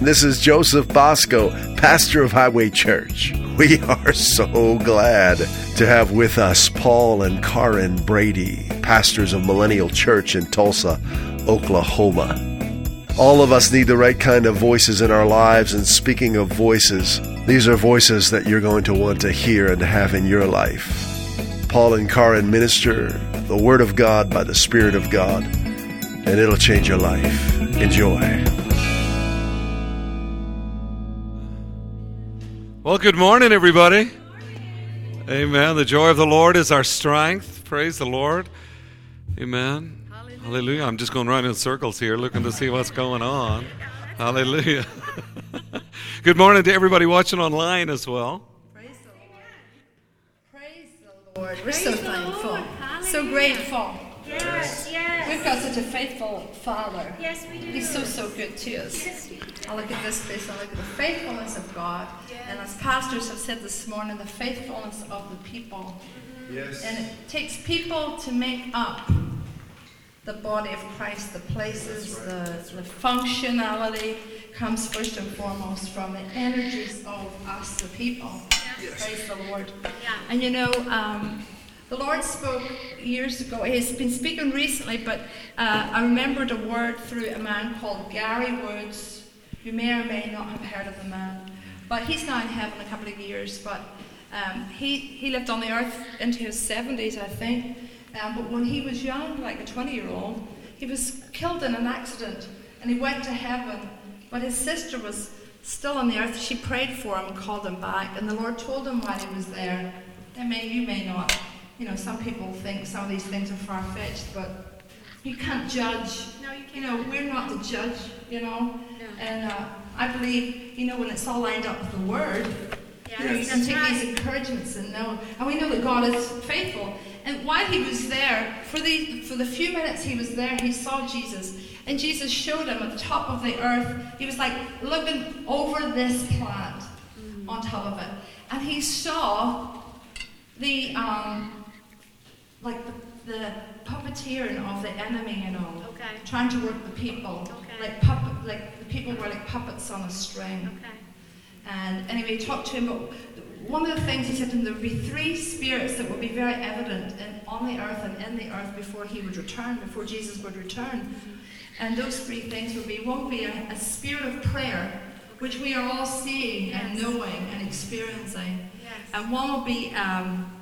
This is Joseph Bosco, pastor of Highway Church. We are so glad to have with us Paul and Karen Brady, pastors of Millennial Church in Tulsa, Oklahoma. All of us need the right kind of voices in our lives, and speaking of voices, these are voices that you're going to want to hear and have in your life. Paul and Karen minister the Word of God by the Spirit of God, and it'll change your life. Enjoy. Well, good morning, everybody. Amen. The joy of the Lord is our strength. Praise the Lord. Amen. Hallelujah. Hallelujah. I'm just going around in circles here looking to see what's going on. Hallelujah. good morning to everybody watching online as well. Praise the Lord. Praise the Lord. We're so thankful. So grateful. Yes, yes. We've got such a faithful Father. Yes, we do. He's so, so good to us. I look at this place, I look at the faithfulness of God. And as pastors have said this morning, the faithfulness of the people. Yes. And it takes people to make up the body of Christ, the places, the, the functionality comes first and foremost from the energies of us, the people. Praise the Lord. And you know, um, the Lord spoke years ago. He's been speaking recently, but uh, I remembered a word through a man called Gary Woods. You may or may not have heard of the man, but he's now in heaven a couple of years. But um, he he lived on the earth into his 70s, I think. Um, but when he was young, like a 20 year old, he was killed in an accident and he went to heaven. But his sister was still on the earth. She prayed for him and called him back. And the Lord told him while he was there, I mean, you may not. You know, some people think some of these things are far fetched, but you can't judge. No, you can't. You know, we're not the judge, you know. And uh, I believe, you know, when it's all lined up with the Word, you know, you can take right. these encouragements and know. And we know that God is faithful. And while he was there, for the for the few minutes he was there, he saw Jesus. And Jesus showed him at the top of the earth. He was like looking over this planet on top of it. And he saw the um like the, the puppeteering of the enemy and all. Okay. Trying to work the people. Okay. Like puppet like the people were like puppets on a string. Okay. And anyway, he talked to him about one of the things he said to him, there would be three spirits that would be very evident in, on the earth and in the earth before he would return, before Jesus would return. And those three things would be one would be a, a spirit of prayer, which we are all seeing and knowing and experiencing. Yes. And one will be um,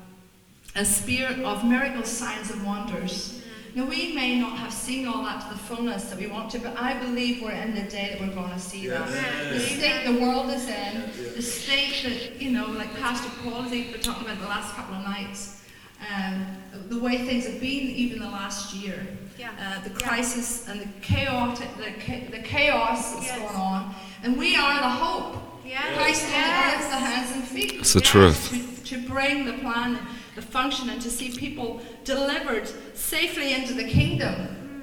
a spirit of miracles, signs, and wonders. Now, we may not have seen all that to the fullness that we want to, but I believe we're in the day that we're going to see that. The state the world is in, the state that, you know, like Pastor Paul has been talking about the last couple of nights, um, the way things have been even the last year. Yeah. Uh, the Yeah. crisis and the chaotic, the, cha- the chaos that's Yes. going on, and we are the hope. Yes. Christ on the Yes. earth, the hands and feet. It's the truth. To, to bring the plan, the function, and to see people delivered safely into the kingdom.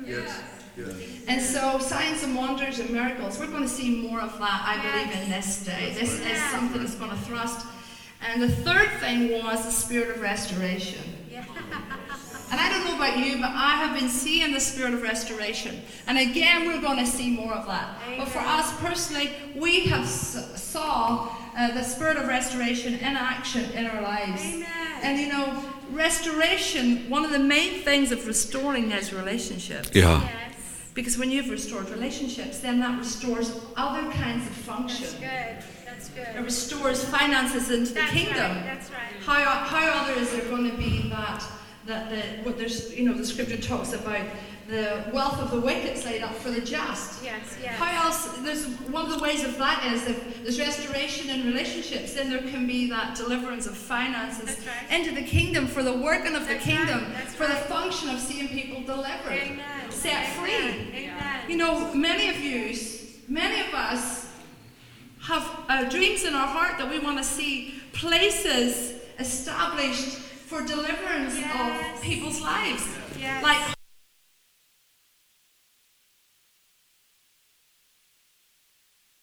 Mm. Yes. Yes. And so, signs and wonders and miracles, we're going to see more of that, I believe, in this day. This is Yes. something that's going to thrust. And the third thing was the spirit of restoration. Yeah. And I don't know about you, but I have been seeing the spirit of restoration. And again, we're going to see more of that. But for us personally, we have s- saw uh, the spirit of restoration in action in our lives. Amen. And you know, restoration, one of the main things of restoring is relationships. Yeah. Yes. Because when you've restored relationships, then that restores other kinds of function. That's good. That's good. It restores finances into the kingdom. right. That's right. How, how other is there going to be that that the what there's you know the scripture talks about the wealth of the wicked is laid up for the just. Yes. Yes. How else? There's one of the ways of that is if there's restoration in relationships, then there can be that deliverance of finances right. into the kingdom for the working of the kingdom, right, that's for the function of seeing people delivered, Amen. set free. Amen. You know, many of you, many of us have uh, dreams in our heart that we want to see places established for deliverance Yes. of people's lives. Yes. Like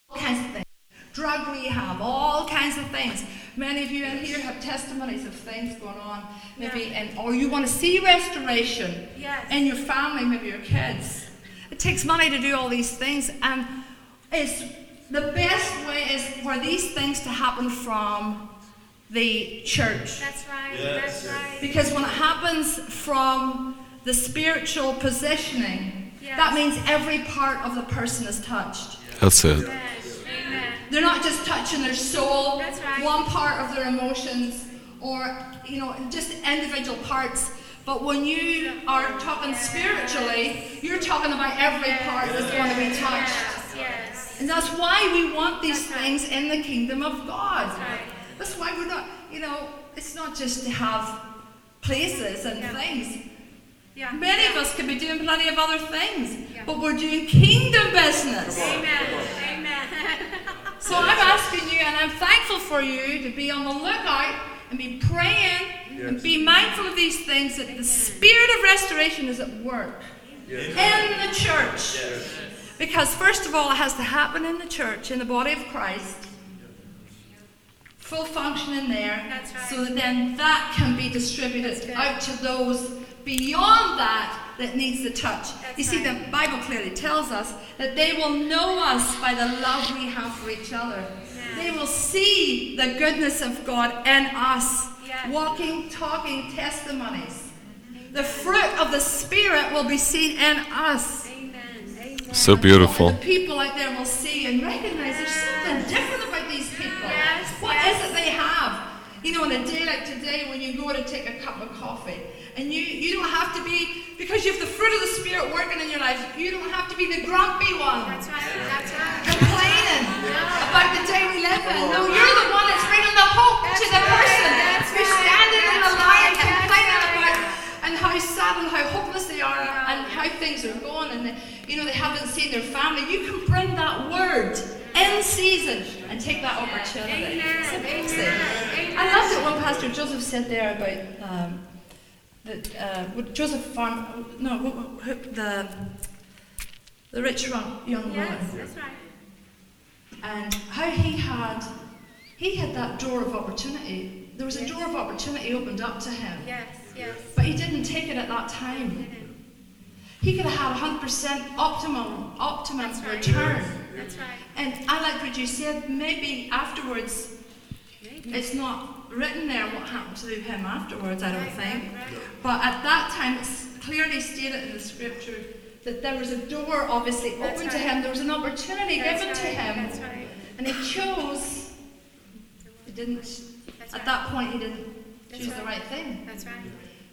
all kinds of things. Drug rehab, all kinds of things. Many of you in here have testimonies of things going on, maybe, and or you want to see restoration Yes. in your family, maybe your kids. It takes money to do all these things, and it's the best way is for these things to happen from the church. That's right. That's right. Because when it happens from the spiritual positioning, Yes. that means every part of the person is touched. That's it. Yes. They're not just touching their soul, right. one part of their emotions, or you know, just individual parts. But when you are talking spiritually, you're talking about every part that's going to be touched. Yes. Yes. And that's why we want these That's right. things in the kingdom of God. That's right. That's why we're not, you know, it's not just to have places and Yeah. things. Yeah. Many of us could be doing plenty of other things, Yeah. but we're doing kingdom business. Amen. Amen. So I'm asking you, and I'm thankful for you to be on the lookout and be praying and be mindful of these things that the spirit of restoration is at work in the church. Because, first of all, it has to happen in the church, in the body of Christ. Full function in there, That's right. so that then that can be distributed out to those beyond that that needs the touch. That's you see, right. the Bible clearly tells us that they will know us by the love we have for each other. They will see the goodness of God in us, Yes. walking, talking testimonies. Mm-hmm. The fruit of the Spirit will be seen in us. Amen. Amen. So beautiful. And the people out there will see and recognize there's something different about these people. Yes, What yes. is it they have? You know, on a day like today when you go to take a cup of coffee, and you, you don't have to be, because you have the fruit of the Spirit working in your life, you don't have to be the grumpy one That's right. That's right. complaining about the day we live in. No, you're the one that's bringing the hope to the right, person that's who's right, standing in the line right, that's complaining about and how sad and how hopeless they are and how things are going and they, you know they haven't seen their family. You can bring that word in season and take that opportunity. Amen, It's amazing. amen, I loved it when Pastor Joseph said there about um, that uh, Joseph Farm no the the rich young woman Yes. That's right. and how he had he had that door of opportunity. There was a door of opportunity opened up to him, Yes. Yes. but he didn't take it at that time. He could have had 100% optimum optimum That's right. return. That's right. And I like what you said. Maybe afterwards, Maybe. it's not written there what happened to him afterwards. I don't Right, think. right, right. But at that time, it's clearly stated in the scripture that there was a door obviously That's open to him. There was an opportunity That's given to him. That's right. And he chose, he didn't, That's at that point, he didn't That's choose the right. right thing. That's right.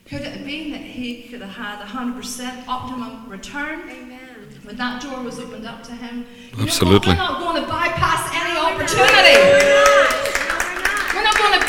Could it have been that he could have had a 100% optimum return Amen. when that door was opened up to him? You know what? Absolutely. We're not going to bypass any No, we're opportunity. No, we're not. We're not going to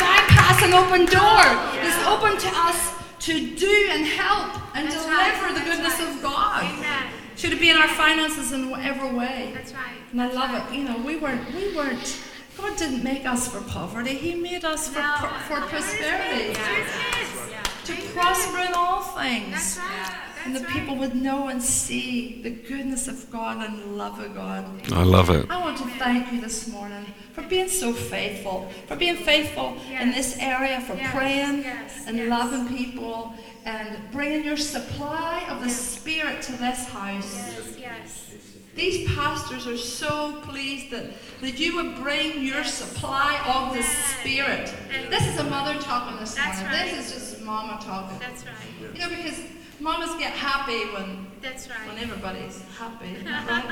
an open door. It's open to us to do and help and That's deliver right. the That's goodness right. of God. Amen. Should it be in our finances in whatever way? That's right. And I love it. You know, we weren't, we weren't, God didn't make us for poverty. He made us for, No. pro- for prosperity. Yes. To prosper in all things. That's right. And the That's people would know and see the goodness of God and the love of God. I love it. I want to thank you this morning for being so faithful, for being faithful in this area, for Yes, praying yes, and yes. loving people and bringing your supply of the Spirit to this house. Yes. Yes. These pastors are so pleased that, that you would bring your supply of the Spirit. This is a mother talking this That's morning. right. This is just mama talking. That's right. You know, because mamas get happy when, That's right. when everybody's happy. right?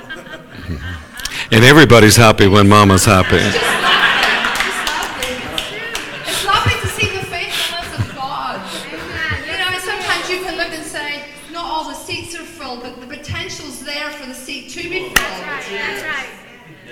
And everybody's happy when mama's happy. It's lovely. It's lovely to see the faithfulness of God. You know, sometimes you can look and say, not all the seats are full, but the potential's there for the seat to be That's right. That's right.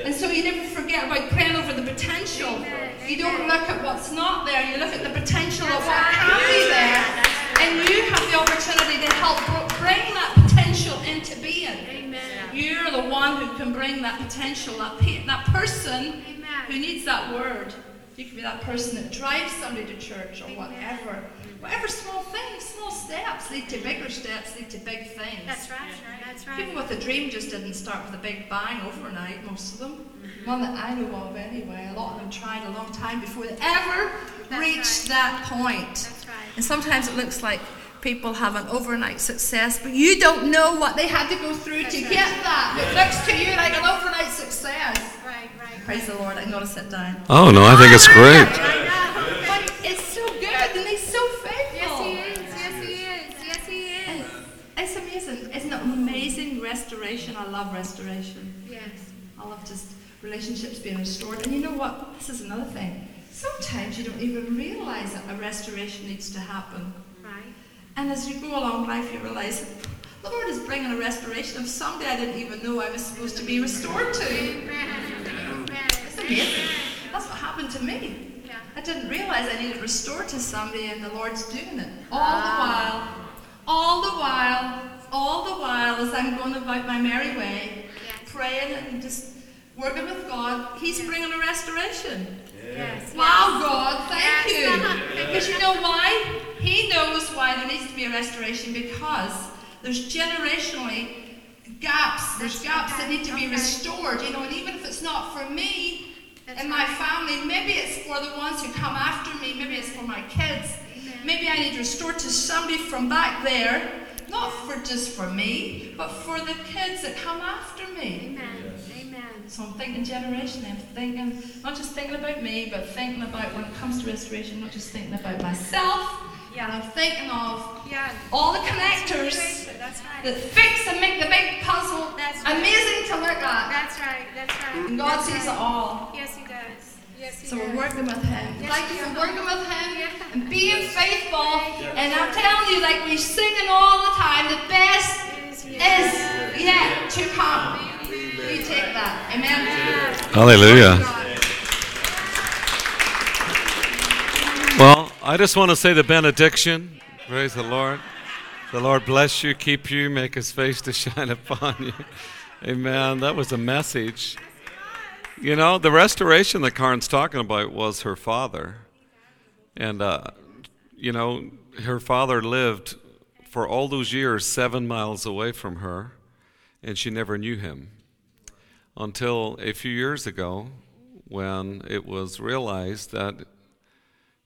And so you never forget about praying over the potential. You don't look at what's not there, you look at the potential of what can be there. And you have the opportunity to help bring that potential into being. Amen. You're the one who can bring that potential, that, pe- that person Amen. who needs that word. You can be that person that drives somebody to church or whatever. Whatever small things, small steps lead to bigger steps, lead to big things. That's right. That's People right. with a dream just didn't start with a big bang overnight, most of them. One that I know of anyway. A lot of them tried a long time before they ever That's reached right. that point. That's right. And sometimes it looks like people have an overnight success, but you don't know what they had to go through That's to right. get that. It looks to you like an overnight success. Right. Right. Praise the Lord. I'm going to sit down. Oh, no, I think it's great. I know. But it's so good and he's so faithful. Yes, he is. Yes, he is. Yes, he is. It's amazing. Isn't it amazing restoration? I love restoration. Yes. I love just relationships being restored. And you know what? This is another thing. Sometimes you don't even realize that a restoration needs to happen. Right. And as you go along life, you realize the Lord is bringing a restoration of somebody I didn't even know I was supposed to be restored to. It's amazing. That's what happened to me. Yeah. I didn't realize I needed restored to somebody, and the Lord's doing it. All the while, all the while, all the while, as I'm going about my merry way, praying and just working with God, He's bringing a restoration. Yes. Wow, God, thank Yes. you. Uh-huh. Because you know why? He knows why there needs to be a restoration because there's generationally gaps. There's gaps that need to be Okay. restored, you know, and even if it's not for me That's and my family, maybe it's for the ones who come after me, maybe it's for my kids. Amen. Maybe I need restored to somebody from back there, not for just for me, but for the kids that come after me. Amen. So I'm thinking generation. I'm thinking, not just thinking about me, but thinking about when it comes to restoration, not just thinking about myself. Yeah. I'm thinking of Yeah. all the connectors right. that fix and make the big puzzle That's right. amazing to look at. That's right. That's right. And God That's sees right. it all. Yes, he does. Yes, he So does. we're working with Him. Yes, Thank you we for are. working with Him Yeah. and being faithful. And I'm telling you, like we're singing all the time, the best Is is yet to come. You take that. Amen. Hallelujah. Well, I just want to say the benediction. Praise the Lord. The Lord bless you, keep you, make his face to shine upon you. Amen. That was a message. You know, the restoration that Karen's talking about was her father. And, uh, you know, her father lived for all those years seven miles away from her, and she never knew him until a few years ago when it was realized that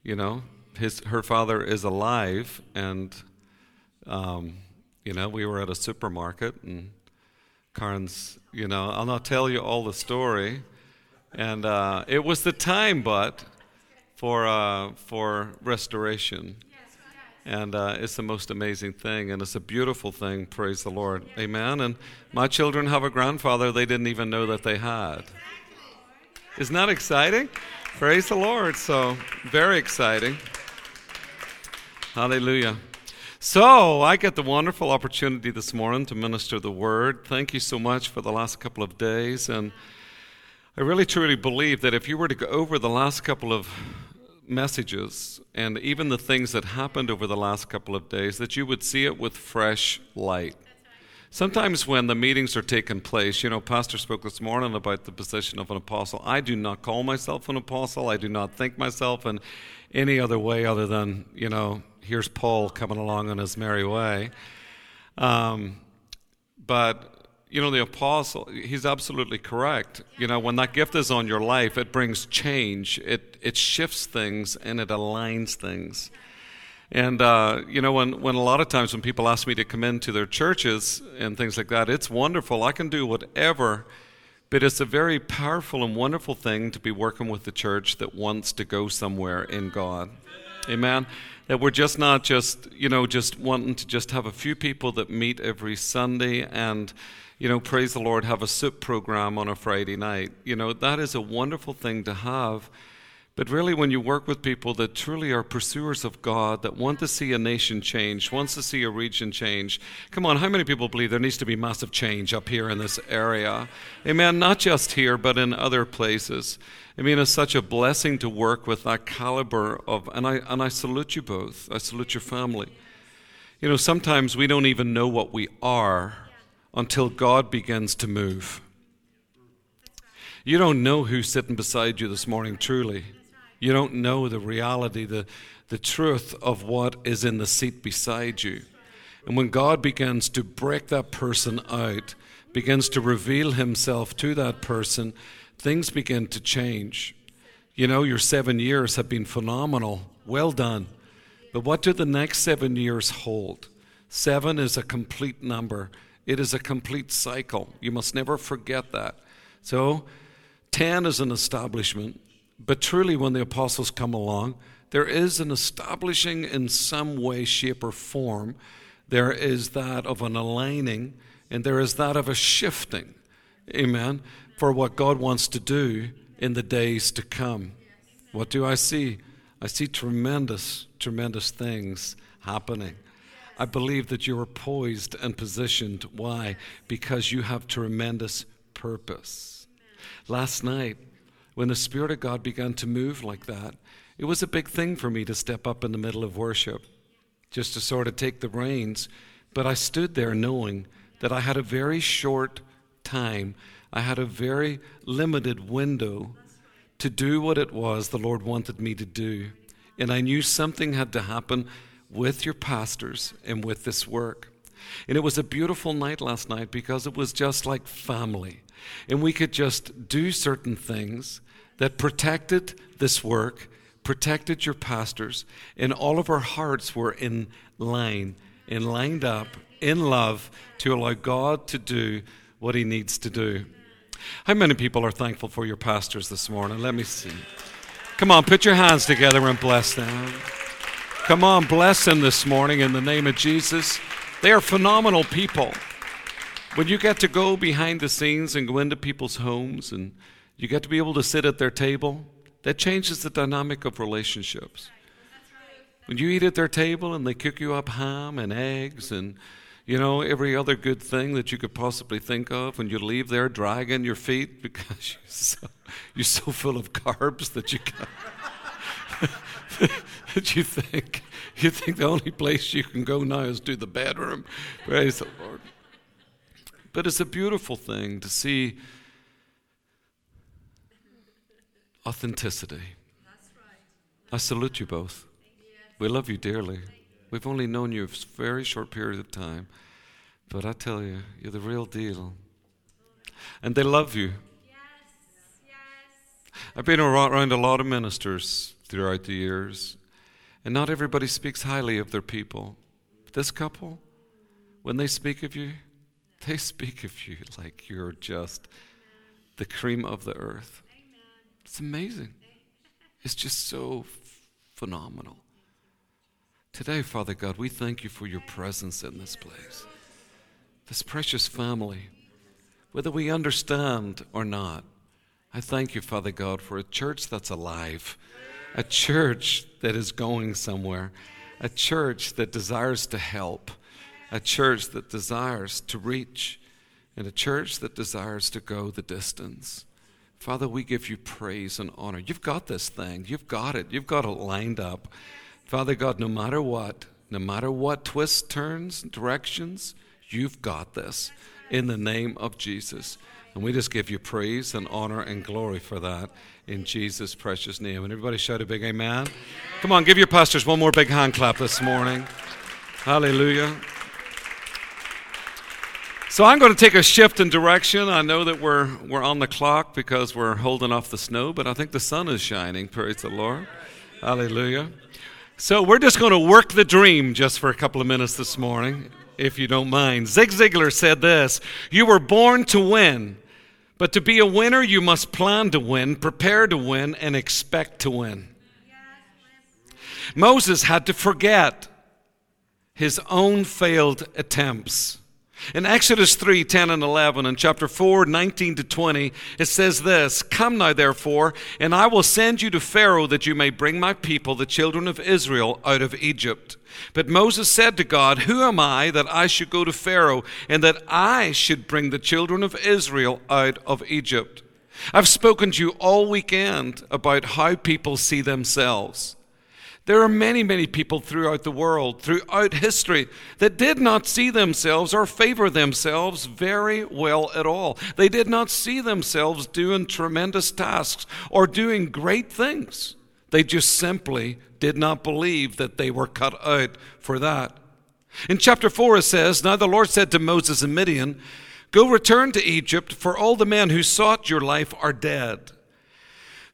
you know his her father is alive and um, you know we were at a supermarket and Karen's you know I'll not tell you all the story. And uh, it was the time but for uh, for restoration and uh, it's the most amazing thing, and it's a beautiful thing. Praise the Lord. Amen. And my children have a grandfather they didn't even know that they had. Isn't that exciting? Praise the Lord. So, very exciting. Hallelujah. So, I get the wonderful opportunity this morning to minister the word. Thank you so much for the last couple of days. And I really truly believe that if you were to go over the last couple of messages and even the things that happened over the last couple of days, that you would see it with fresh light. Sometimes when the meetings are taking place, you know, Pastor spoke this morning about the position of an apostle. I do not call myself an apostle. I do not think myself in any other way other than, you know, here's Paul coming along on his merry way. Um, but, you know, the apostle, he's absolutely correct. You know, when that gift is on your life, it brings change, it, it shifts things, and it aligns things. And uh, you know, when when a lot of times when people ask me to come into their churches and things like that, it's wonderful. I can do whatever, but it's a very powerful and wonderful thing to be working with the church that wants to go somewhere in God. Amen. That we're just not just you know just wanting to just have a few people that meet every Sunday and you know praise the Lord have a soup program on a Friday night. You know that is a wonderful thing to have. But really, when you work with people that truly are pursuers of God, that want to see a nation change, wants to see a region change, come on, how many people believe there needs to be massive change up here in this area? Amen. Not just here, but in other places. I mean, it's such a blessing to work with that caliber of, and I and I salute you both. I salute your family. You know, sometimes we don't even know what we are until God begins to move. You don't know who's sitting beside you this morning, truly. You don't know the reality, the, the truth of what is in the seat beside you. And when God begins to break that person out, begins to reveal himself to that person, things begin to change. You know, your seven years have been phenomenal. Well done. But what do the next seven years hold? Seven is a complete number, it is a complete cycle. You must never forget that. So, 10 is an establishment, but truly, when the apostles come along, there is an establishing in some way, shape, or form. There is that of an aligning, and there is that of a shifting. Amen. For what God wants to do in the days to come. What do I see? I see tremendous, tremendous things happening. I believe that you are poised and positioned. Why? Because you have tremendous purpose. Last night, when the Spirit of God began to move like that, it was a big thing for me to step up in the middle of worship, just to sort of take the reins. But I stood there knowing that I had a very short time, I had a very limited window to do what it was the Lord wanted me to do. And I knew something had to happen with your pastors and with this work. And it was a beautiful night last night because it was just like family. And we could just do certain things that protected this work, protected your pastors, and all of our hearts were in line and lined up in love to allow God to do what He needs to do. How many people are thankful for your pastors this morning? Let me see. Come on, put your hands together and bless them. Come on, bless them this morning in the name of Jesus. They are phenomenal people. When you get to go behind the scenes and go into people's homes and you get to be able to sit at their table, that changes the dynamic of relationships. When you eat at their table and they cook you up ham and eggs and you know, every other good thing that you could possibly think of when you leave there dragging your feet because you're so, you're so full of carbs that you that you think you think the only place you can go now is to the bedroom. Praise the Lord. But it's a beautiful thing to see authenticity. I salute you both. We love you dearly. We've only known you a very short period of time, but I tell you, you're the real deal. And they love you. I've been around a lot of ministers throughout the years, and not everybody speaks highly of their people. This couple, when they speak of you, they speak of you like you're just the cream of the earth. It's amazing. It's just so phenomenal. Today, Father God, we thank you for your presence in this place. This precious family, whether we understand or not, I thank you, Father God, for a church that's alive, a church that is going somewhere, a church that desires to help, a church that desires to reach, and a church that desires to go the distance. Father, we give you praise and honor. You've got this thing. You've got it. You've got it lined up. Father God, no matter what, no matter what twists, turns, directions, you've got this in the name of Jesus. And we just give you praise and honor and glory for that in Jesus' precious name. And everybody shout a big amen. Come on, give your pastors one more big hand clap this morning. Hallelujah. So I'm going to take a shift in direction. I know that we're we're on the clock because we're holding off the snow, but I think the sun is shining. Praise the Lord. Hallelujah. So we're just going to work the dream just for a couple of minutes this morning, if you don't mind. Zig Ziglar said this You were born to win, but to be a winner, you must plan to win, prepare to win, and expect to win. Moses had to forget his own failed attempts. In Exodus 3 10 and 11, and chapter 4 19 to 20, it says this Come now, therefore, and I will send you to Pharaoh that you may bring my people, the children of Israel, out of Egypt. But Moses said to God, Who am I that I should go to Pharaoh, and that I should bring the children of Israel out of Egypt? I've spoken to you all weekend about how people see themselves. There are many, many people throughout the world, throughout history, that did not see themselves or favor themselves very well at all. They did not see themselves doing tremendous tasks or doing great things. They just simply did not believe that they were cut out for that. In chapter 4, it says Now the Lord said to Moses and Midian, Go return to Egypt, for all the men who sought your life are dead.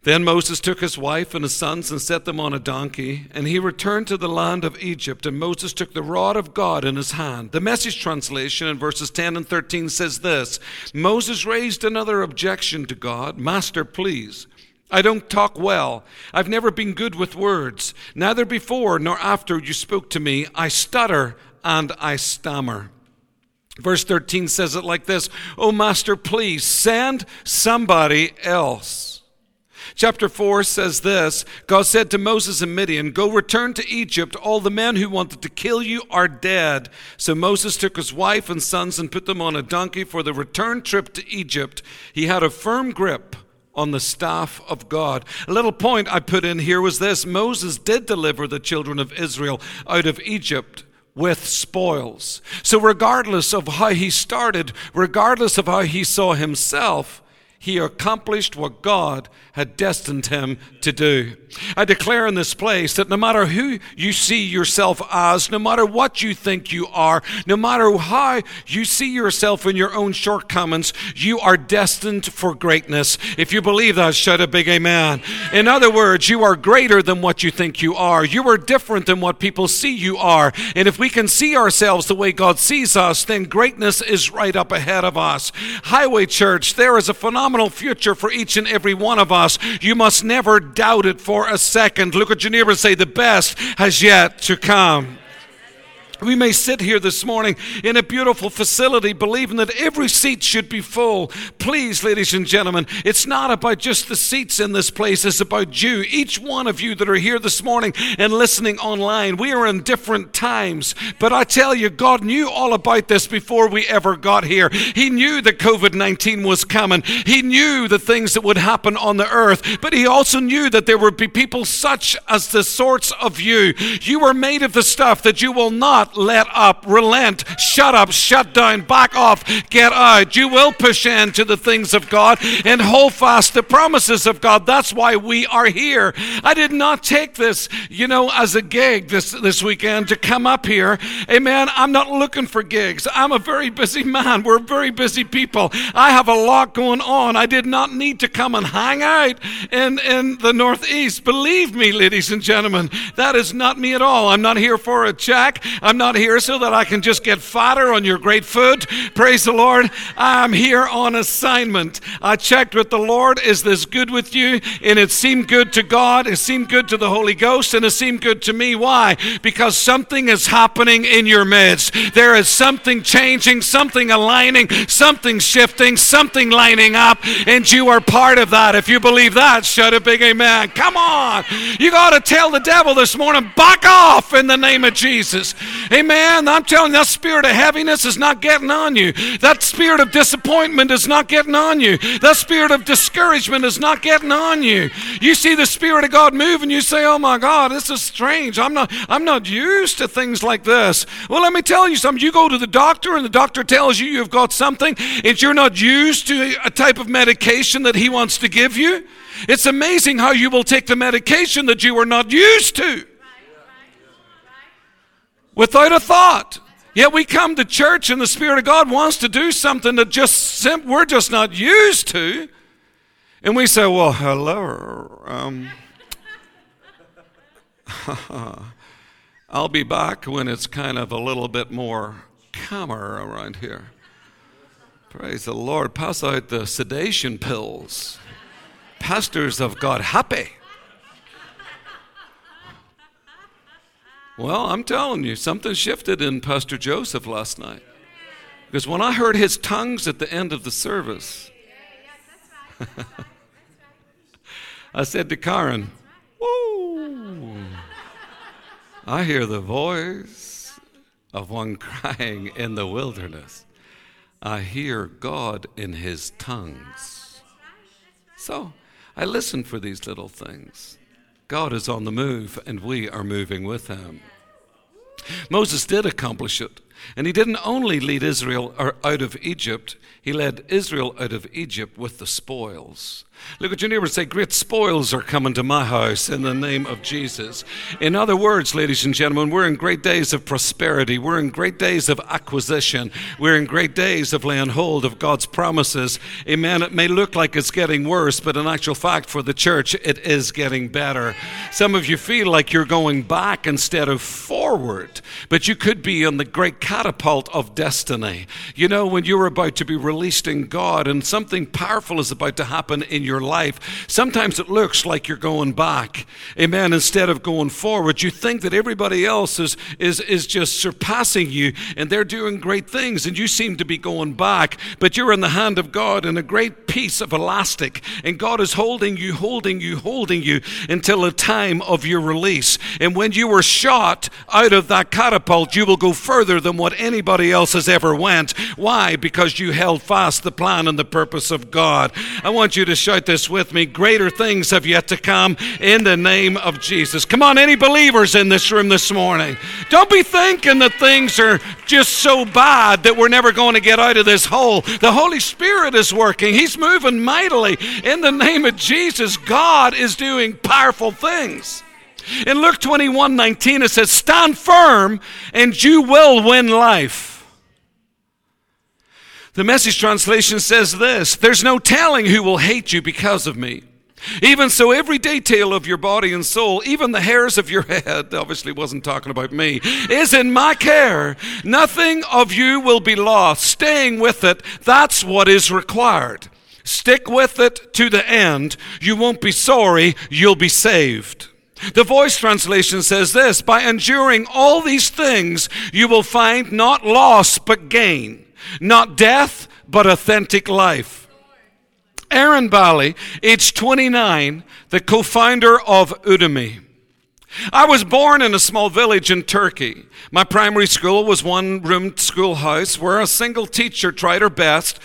Then Moses took his wife and his sons and set them on a donkey, and he returned to the land of Egypt. And Moses took the rod of God in his hand. The message translation in verses 10 and 13 says this Moses raised another objection to God Master, please. I don't talk well. I've never been good with words. Neither before nor after you spoke to me, I stutter and I stammer. Verse 13 says it like this Oh, Master, please send somebody else. Chapter 4 says this God said to Moses and Midian, Go return to Egypt. All the men who wanted to kill you are dead. So Moses took his wife and sons and put them on a donkey for the return trip to Egypt. He had a firm grip on the staff of God. A little point I put in here was this Moses did deliver the children of Israel out of Egypt with spoils. So, regardless of how he started, regardless of how he saw himself, he accomplished what God had destined him to do. I declare in this place that no matter who you see yourself as, no matter what you think you are, no matter how you see yourself in your own shortcomings, you are destined for greatness. If you believe that, shout a big amen. In other words, you are greater than what you think you are. You are different than what people see you are. And if we can see ourselves the way God sees us, then greatness is right up ahead of us. Highway Church, there is a phenomenal future for each and every one of us. You must never doubt it for a second. Look at your neighbor and say, The best has yet to come. We may sit here this morning in a beautiful facility believing that every seat should be full. Please, ladies and gentlemen, it's not about just the seats in this place, it's about you. Each one of you that are here this morning and listening online, we are in different times. But I tell you, God knew all about this before we ever got here. He knew that COVID 19 was coming, He knew the things that would happen on the earth, but He also knew that there would be people such as the sorts of you. You are made of the stuff that you will not let up, relent, shut up, shut down, back off, get out. You will push into the things of God and hold fast the promises of God. That's why we are here. I did not take this, you know, as a gig this, this weekend to come up here. Amen. I'm not looking for gigs. I'm a very busy man. We're very busy people. I have a lot going on. I did not need to come and hang out in, in the Northeast. Believe me, ladies and gentlemen, that is not me at all. I'm not here for a check. I'm not here so that I can just get fatter on your great food. Praise the Lord. I'm here on assignment. I checked with the Lord. Is this good with you? And it seemed good to God. It seemed good to the Holy Ghost. And it seemed good to me. Why? Because something is happening in your midst. There is something changing, something aligning, something shifting, something lining up. And you are part of that. If you believe that, shout a big amen. Come on. You got to tell the devil this morning, back off in the name of Jesus. Amen. I'm telling you, that spirit of heaviness is not getting on you. That spirit of disappointment is not getting on you. That spirit of discouragement is not getting on you. You see the spirit of God move and you say, "Oh my God, this is strange. I'm not I'm not used to things like this." Well, let me tell you something. You go to the doctor and the doctor tells you you've got something and you're not used to a type of medication that he wants to give you. It's amazing how you will take the medication that you are not used to without a thought. Yet we come to church and the Spirit of God wants to do something that just we're just not used to. And we say, well, hello. Um, I'll be back when it's kind of a little bit more calmer around here. Praise the Lord. Pass out the sedation pills. Pastors have got happy. Well, I'm telling you, something shifted in Pastor Joseph last night. Because when I heard his tongues at the end of the service, I said to Karen, Woo! I hear the voice of one crying in the wilderness. I hear God in his tongues. So I listen for these little things. God is on the move, and we are moving with him. Moses did accomplish it. And he didn't only lead Israel er, out of Egypt, he led Israel out of Egypt with the spoils. Look at your neighbor and say, Great spoils are coming to my house in the name of Jesus. In other words, ladies and gentlemen, we're in great days of prosperity. We're in great days of acquisition. We're in great days of laying hold of God's promises. Amen. It may look like it's getting worse, but in actual fact, for the church, it is getting better. Some of you feel like you're going back instead of forward, but you could be on the great catapult of destiny. You know, when you're about to be released in God and something powerful is about to happen in your life, sometimes it looks like you're going back. Amen. Instead of going forward, you think that everybody else is, is, is just surpassing you and they're doing great things and you seem to be going back, but you're in the hand of God in a great piece of elastic and God is holding you, holding you, holding you until the time of your release. And when you were shot out of that catapult, you will go further than what anybody else has ever went. Why? Because you held fast the plan and the purpose of God. I want you to shout this with me. Greater things have yet to come in the name of Jesus. Come on, any believers in this room this morning. Don't be thinking that things are just so bad that we're never going to get out of this hole. The Holy Spirit is working, He's moving mightily. In the name of Jesus, God is doing powerful things. In Luke 21 19, it says, Stand firm and you will win life. The message translation says this There's no telling who will hate you because of me. Even so, every detail of your body and soul, even the hairs of your head, obviously wasn't talking about me, is in my care. Nothing of you will be lost. Staying with it, that's what is required. Stick with it to the end. You won't be sorry, you'll be saved. The voice translation says this By enduring all these things, you will find not loss but gain, not death but authentic life. Eren Bali, age 29, the co founder of Udemy. I was born in a small village in Turkey. My primary school was one room schoolhouse where a single teacher tried her best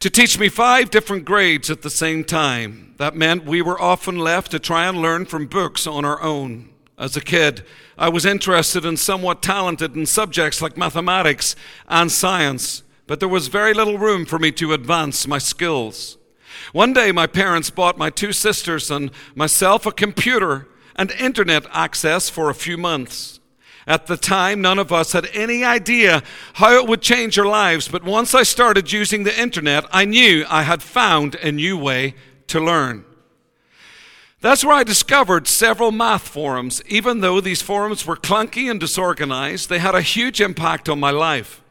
to teach me five different grades at the same time. That meant we were often left to try and learn from books on our own. As a kid, I was interested and somewhat talented in subjects like mathematics and science, but there was very little room for me to advance my skills. One day, my parents bought my two sisters and myself a computer and internet access for a few months. At the time, none of us had any idea how it would change our lives, but once I started using the internet, I knew I had found a new way to learn. That's where I discovered several math forums. Even though these forums were clunky and disorganized, they had a huge impact on my life.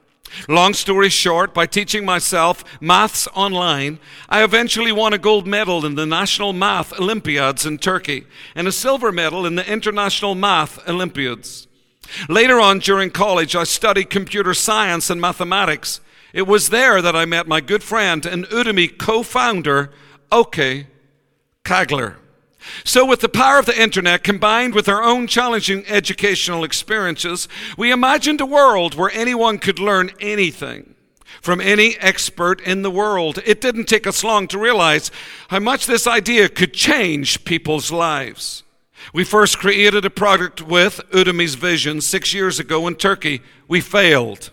Long story short, by teaching myself maths online, I eventually won a gold medal in the National Math Olympiads in Turkey and a silver medal in the International Math Olympiads. Later on during college, I studied computer science and mathematics. It was there that I met my good friend and Udemy co founder, Oke Kagler. So, with the power of the internet combined with our own challenging educational experiences, we imagined a world where anyone could learn anything from any expert in the world. It didn't take us long to realize how much this idea could change people's lives. We first created a product with Udemy's vision six years ago in Turkey. We failed.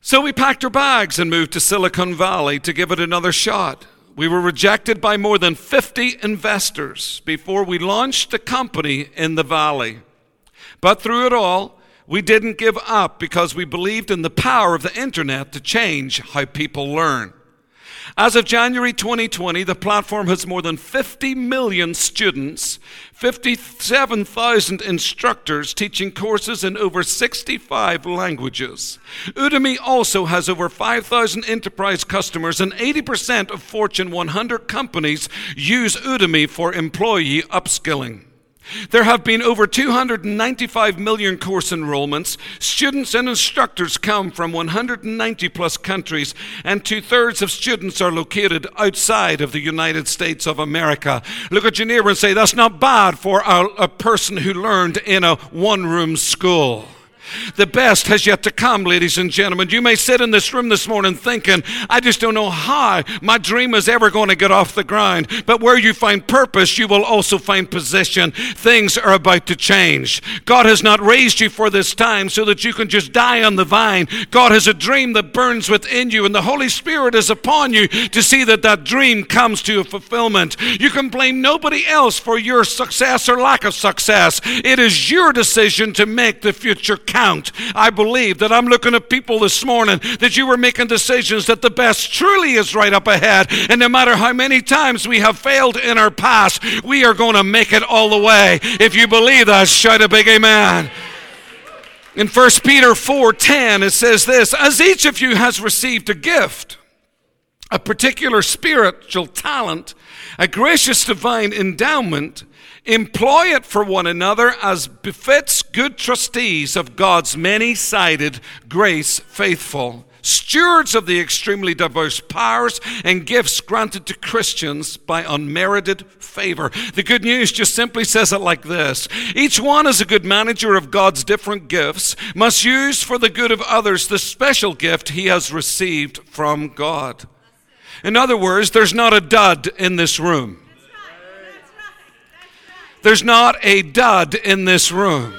So we packed our bags and moved to Silicon Valley to give it another shot. We were rejected by more than 50 investors before we launched the company in the valley. But through it all, we didn't give up because we believed in the power of the internet to change how people learn. As of January 2020, the platform has more than 50 million students, 57,000 instructors teaching courses in over 65 languages. Udemy also has over 5,000 enterprise customers, and 80% of Fortune 100 companies use Udemy for employee upskilling. There have been over 295 million course enrollments. Students and instructors come from 190 plus countries, and two thirds of students are located outside of the United States of America. Look at your neighbor and say, That's not bad for a, a person who learned in a one room school. The best has yet to come, ladies and gentlemen. You may sit in this room this morning thinking, I just don't know how my dream is ever going to get off the ground. But where you find purpose, you will also find position. Things are about to change. God has not raised you for this time so that you can just die on the vine. God has a dream that burns within you, and the Holy Spirit is upon you to see that that dream comes to a fulfillment. You can blame nobody else for your success or lack of success. It is your decision to make the future count. I believe that I'm looking at people this morning that you were making decisions that the best truly is right up ahead. And no matter how many times we have failed in our past, we are going to make it all the way. If you believe that, shout a big amen. In 1 Peter 4:10 it says this, as each of you has received a gift, a particular spiritual talent, a gracious divine endowment, employ it for one another as befits good trustees of God's many sided grace faithful. Stewards of the extremely diverse powers and gifts granted to Christians by unmerited favor. The good news just simply says it like this Each one, as a good manager of God's different gifts, must use for the good of others the special gift he has received from God. In other words, there's not a dud in this room. There's not a dud in this room.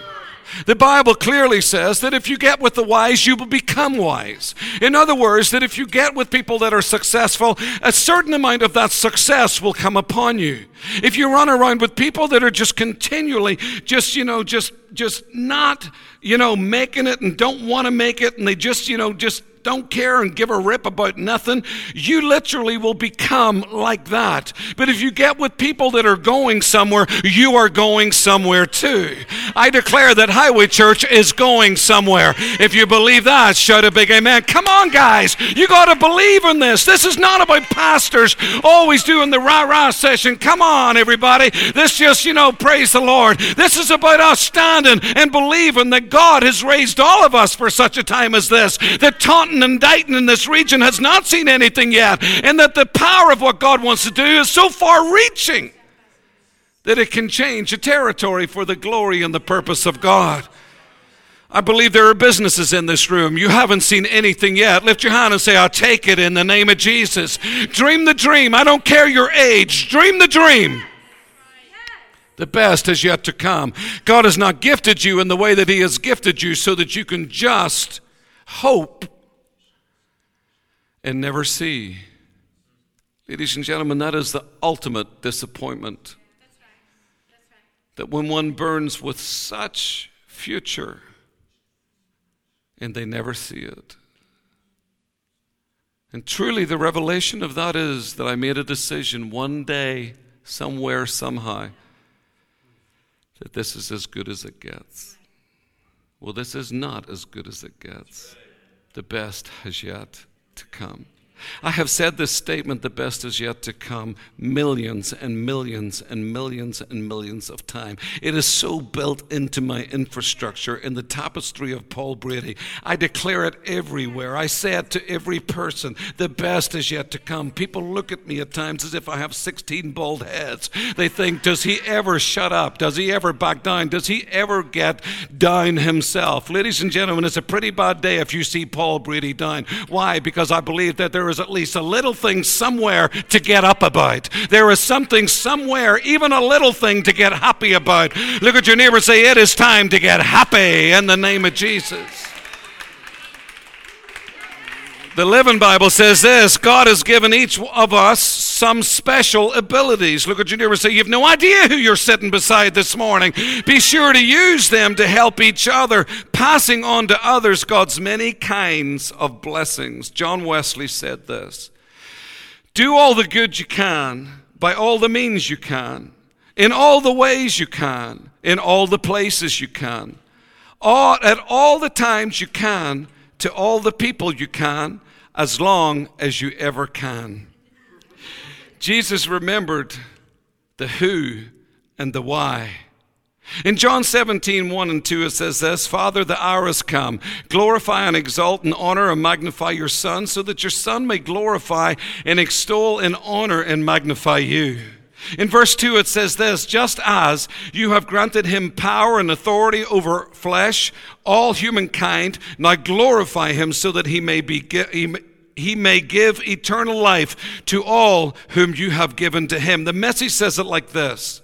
The Bible clearly says that if you get with the wise, you will become wise. In other words, that if you get with people that are successful, a certain amount of that success will come upon you. If you run around with people that are just continually, just, you know, just, just not, you know, making it and don't want to make it, and they just, you know, just don't care and give a rip about nothing, you literally will become like that. But if you get with people that are going somewhere, you are going somewhere too. I declare that Highway Church is going somewhere. If you believe that, shout a big amen. Come on, guys. You got to believe in this. This is not about pastors always doing the rah rah session. Come on, everybody. This just, you know, praise the Lord. This is about us standing and believing that God has raised all of us for such a time as this. That Taunton and Dighton in this region has not seen anything yet. And that the power of what God wants to do is so far reaching that it can change a territory for the glory and the purpose of God. I believe there are businesses in this room. You haven't seen anything yet. Lift your hand and say, I'll take it in the name of Jesus. Dream the dream. I don't care your age. Dream the dream. The best is yet to come. God has not gifted you in the way that He has gifted you so that you can just hope and never see. Ladies and gentlemen, that is the ultimate disappointment. That when one burns with such future and they never see it. And truly, the revelation of that is that I made a decision one day, somewhere, somehow, that this is as good as it gets. Well, this is not as good as it gets. The best has yet to come. I have said this statement, the best is yet to come, millions and millions and millions and millions of times. It is so built into my infrastructure in the tapestry of Paul Brady. I declare it everywhere. I say it to every person, the best is yet to come. People look at me at times as if I have 16 bald heads. They think, does he ever shut up? Does he ever back down? Does he ever get down himself? Ladies and gentlemen, it's a pretty bad day if you see Paul Brady down. Why? Because I believe that there is at least a little thing somewhere to get up about. There is something somewhere, even a little thing to get happy about. Look at your neighbor say, It is time to get happy in the name of Jesus. The Living Bible says this God has given each of us some special abilities. Look at your neighbor and say, You have no idea who you're sitting beside this morning. Be sure to use them to help each other, passing on to others God's many kinds of blessings. John Wesley said this Do all the good you can by all the means you can, in all the ways you can, in all the places you can, at all the times you can to all the people you can as long as you ever can. Jesus remembered the who and the why. In John 17, 1 and 2, it says this Father, the hour has come. Glorify and exalt and honor and magnify your Son, so that your Son may glorify and extol and honor and magnify you. In verse 2, it says this just as you have granted him power and authority over flesh, all humankind, now glorify him so that he may, be, he, he may give eternal life to all whom you have given to him. The message says it like this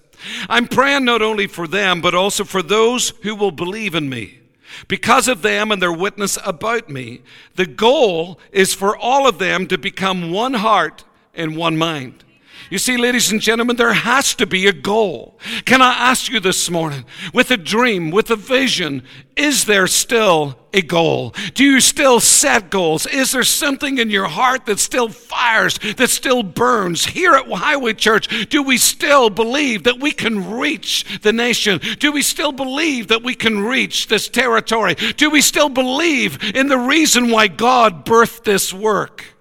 I'm praying not only for them, but also for those who will believe in me. Because of them and their witness about me, the goal is for all of them to become one heart and one mind. You see, ladies and gentlemen, there has to be a goal. Can I ask you this morning, with a dream, with a vision, is there still a goal? Do you still set goals? Is there something in your heart that still fires, that still burns? Here at Highway Church, do we still believe that we can reach the nation? Do we still believe that we can reach this territory? Do we still believe in the reason why God birthed this work?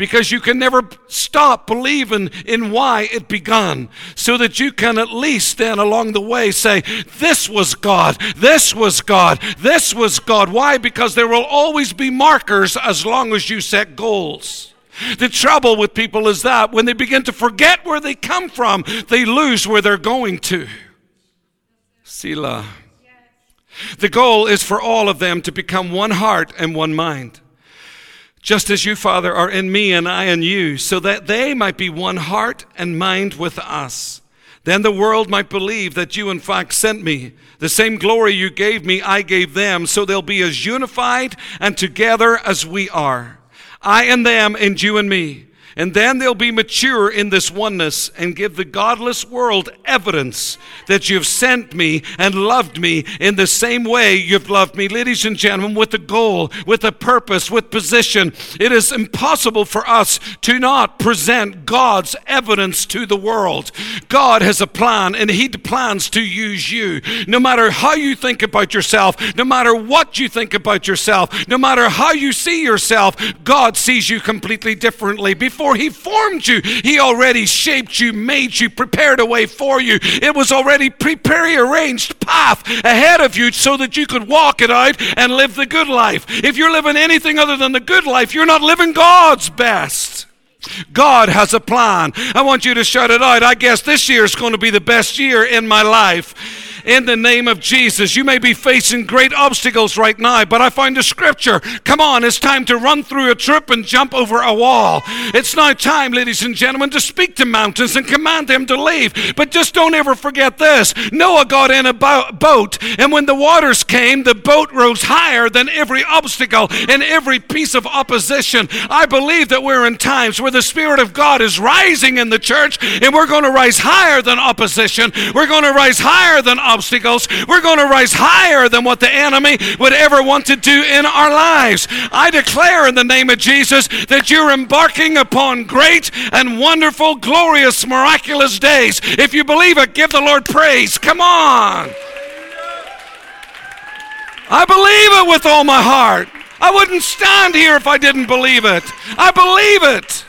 Because you can never stop believing in why it begun so that you can at least then along the way say this was god this was god this was god. Why? Because there will always be markers as long as you set goals. The trouble with people is that when they begin to forget where they come from they lose where they're going to. Selah. The goal is for all of them to become one heart and one mind just as you, Father, are in me and I in you, so that they might be one heart and mind with us. Then the world might believe that you, in fact, sent me. The same glory you gave me, I gave them, so they'll be as unified and together as we are. I and them, and you and me. And then they'll be mature in this oneness and give the godless world evidence that you've sent me and loved me in the same way you've loved me. Ladies and gentlemen, with a goal, with a purpose, with position, it is impossible for us to not present God's evidence to the world. God has a plan and He plans to use you. No matter how you think about yourself, no matter what you think about yourself, no matter how you see yourself, God sees you completely differently. Before before He formed you, He already shaped you, made you, prepared a way for you. It was already pre arranged path ahead of you so that you could walk it out and live the good life. If you're living anything other than the good life, you're not living God's best. God has a plan. I want you to shout it out. I guess this year is going to be the best year in my life in the name of Jesus. You may be facing great obstacles right now, but I find a scripture. Come on, it's time to run through a trip and jump over a wall. It's now time, ladies and gentlemen, to speak to mountains and command them to leave. But just don't ever forget this Noah got in a boat, and when the waters came, the boat rose higher than every obstacle and every piece of opposition. I believe that we're in times where the Spirit of God is rising in the church, and we're going to rise higher than opposition. We're going to rise higher than obstacles. We're going to rise higher than what the enemy would ever want to do in our lives. I declare in the name of Jesus that you're embarking upon great and wonderful, glorious, miraculous days. If you believe it, give the Lord praise. Come on. I believe it with all my heart. I wouldn't stand here if I didn't believe it. I believe it.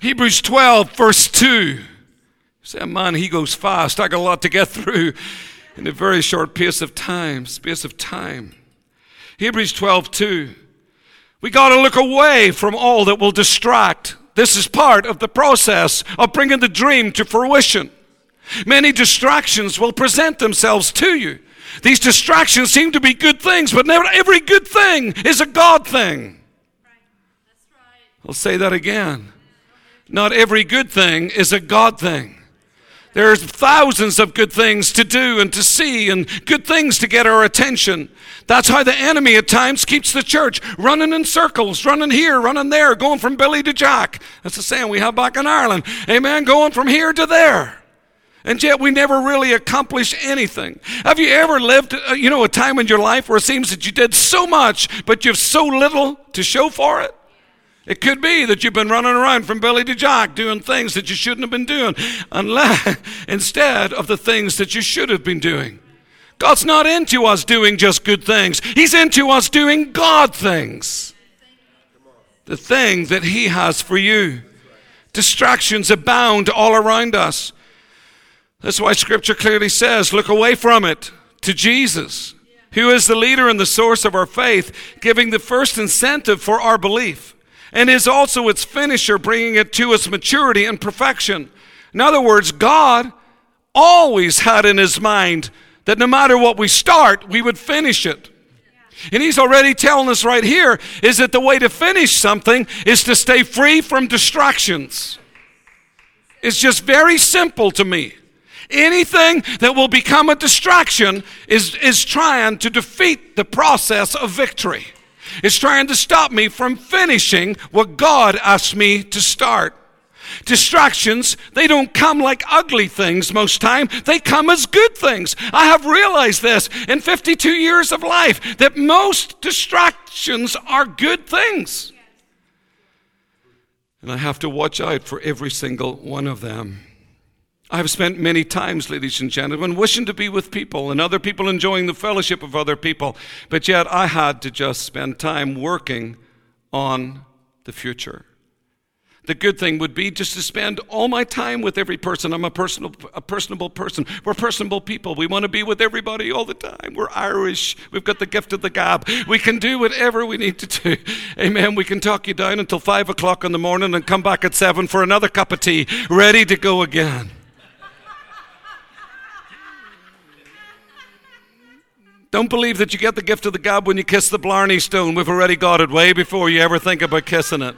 Hebrews 12, verse 2. Say, man, he goes fast. I got a lot to get through in a very short pace of time, space of time. Hebrews 12, 2. We got to look away from all that will distract. This is part of the process of bringing the dream to fruition. Many distractions will present themselves to you. These distractions seem to be good things, but never every good thing is a God thing. I'll say that again. Not every good thing is a God thing. There's thousands of good things to do and to see and good things to get our attention. That's how the enemy at times keeps the church running in circles, running here, running there, going from Billy to Jack. That's the saying we have back in Ireland. Amen. Going from here to there. And yet we never really accomplish anything. Have you ever lived, uh, you know, a time in your life where it seems that you did so much, but you've so little to show for it? It could be that you've been running around from Billy to Jack doing things that you shouldn't have been doing, unless, instead of the things that you should have been doing. God's not into us doing just good things, He's into us doing God things. The thing that He has for you. Distractions abound all around us. That's why Scripture clearly says look away from it to Jesus, who is the leader and the source of our faith, giving the first incentive for our belief. And is also its finisher, bringing it to its maturity and perfection. In other words, God always had in his mind that no matter what we start, we would finish it. And he's already telling us right here is that the way to finish something is to stay free from distractions. It's just very simple to me. Anything that will become a distraction is, is trying to defeat the process of victory. It's trying to stop me from finishing what God asked me to start. Distractions, they don't come like ugly things most time. They come as good things. I have realized this in 52 years of life that most distractions are good things. And I have to watch out for every single one of them. I have spent many times, ladies and gentlemen, wishing to be with people and other people enjoying the fellowship of other people, but yet I had to just spend time working on the future. The good thing would be just to spend all my time with every person. I'm a personal, a personable person. We're personable people. We want to be with everybody all the time. We're Irish. We've got the gift of the gab. We can do whatever we need to do. Amen. We can talk you down until five o'clock in the morning and come back at seven for another cup of tea, ready to go again. Don't believe that you get the gift of the gab when you kiss the Blarney Stone. We've already got it way before you ever think about kissing it.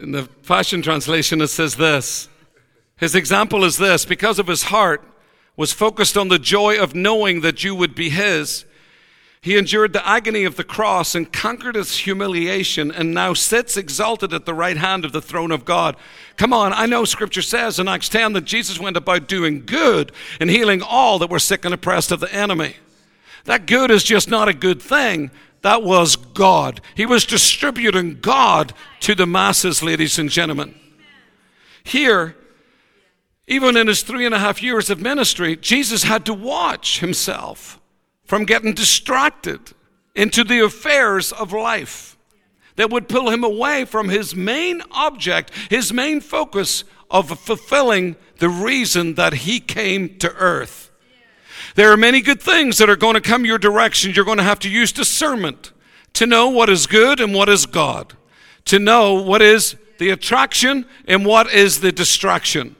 In the Passion Translation, it says this His example is this because of his heart was focused on the joy of knowing that you would be his. He endured the agony of the cross and conquered its humiliation and now sits exalted at the right hand of the throne of God. Come on, I know scripture says in Acts 10 that Jesus went about doing good and healing all that were sick and oppressed of the enemy. That good is just not a good thing. That was God. He was distributing God to the masses, ladies and gentlemen. Here, even in his three and a half years of ministry, Jesus had to watch himself from getting distracted into the affairs of life that would pull him away from his main object, his main focus of fulfilling the reason that he came to earth. There are many good things that are going to come your direction. You're going to have to use discernment to know what is good and what is God, to know what is the attraction and what is the distraction.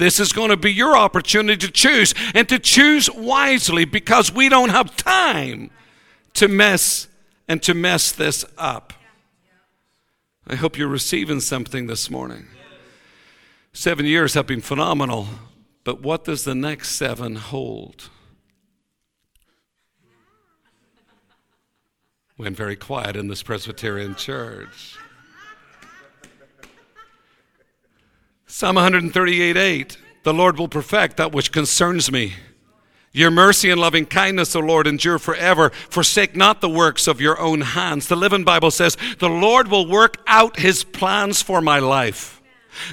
This is going to be your opportunity to choose and to choose wisely because we don't have time to mess and to mess this up. I hope you're receiving something this morning. Seven years have been phenomenal. But what does the next seven hold? Went very quiet in this Presbyterian church. Psalm 138 8 The Lord will perfect that which concerns me. Your mercy and loving kindness, O Lord, endure forever. Forsake not the works of your own hands. The Living Bible says, The Lord will work out his plans for my life.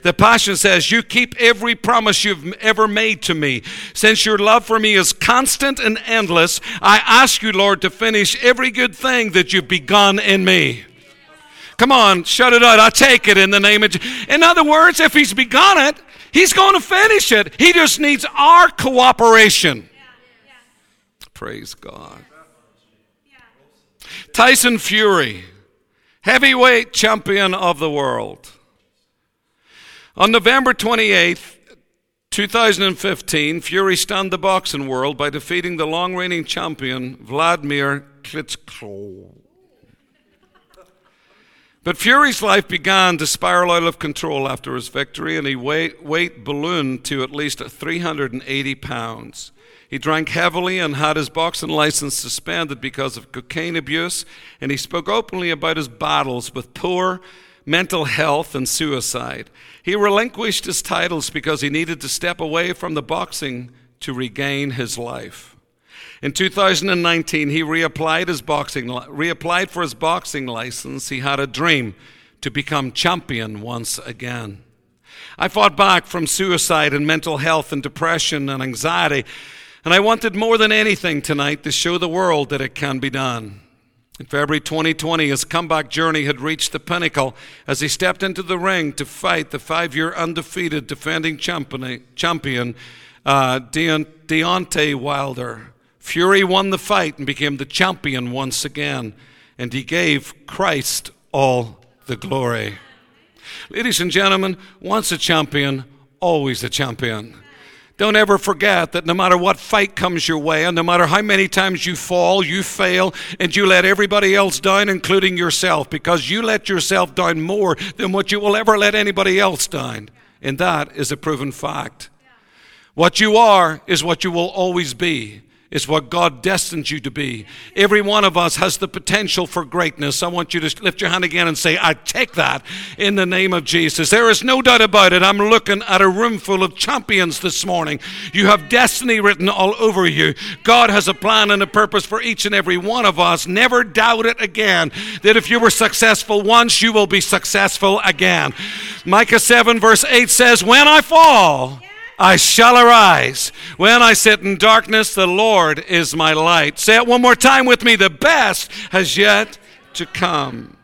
The Passion says, You keep every promise you've ever made to me. Since your love for me is constant and endless, I ask you, Lord, to finish every good thing that you've begun in me. Come on, shut it out. I take it in the name of Jesus. In other words, if he's begun it, he's going to finish it. He just needs our cooperation. Praise God. Tyson Fury, heavyweight champion of the world. On November 28th, 2015, Fury stunned the boxing world by defeating the long reigning champion, Vladimir Klitschko. But Fury's life began to spiral out of control after his victory, and he weight, weight ballooned to at least 380 pounds. He drank heavily and had his boxing license suspended because of cocaine abuse, and he spoke openly about his battles with poor mental health and suicide. He relinquished his titles because he needed to step away from the boxing to regain his life. In 2019, he reapplied his boxing reapplied for his boxing license. He had a dream to become champion once again. I fought back from suicide and mental health and depression and anxiety, and I wanted more than anything tonight to show the world that it can be done. In February 2020, his comeback journey had reached the pinnacle as he stepped into the ring to fight the five year undefeated defending champion, uh, Deontay Wilder. Fury won the fight and became the champion once again, and he gave Christ all the glory. Ladies and gentlemen, once a champion, always a champion. Don't ever forget that no matter what fight comes your way, and no matter how many times you fall, you fail, and you let everybody else down, including yourself, because you let yourself down more than what you will ever let anybody else down. And that is a proven fact. What you are is what you will always be. It's what God destined you to be. Every one of us has the potential for greatness. I want you to lift your hand again and say, I take that in the name of Jesus. There is no doubt about it. I'm looking at a room full of champions this morning. You have destiny written all over you. God has a plan and a purpose for each and every one of us. Never doubt it again that if you were successful once, you will be successful again. Micah 7, verse 8 says, When I fall, I shall arise. When I sit in darkness, the Lord is my light. Say it one more time with me. The best has yet to come.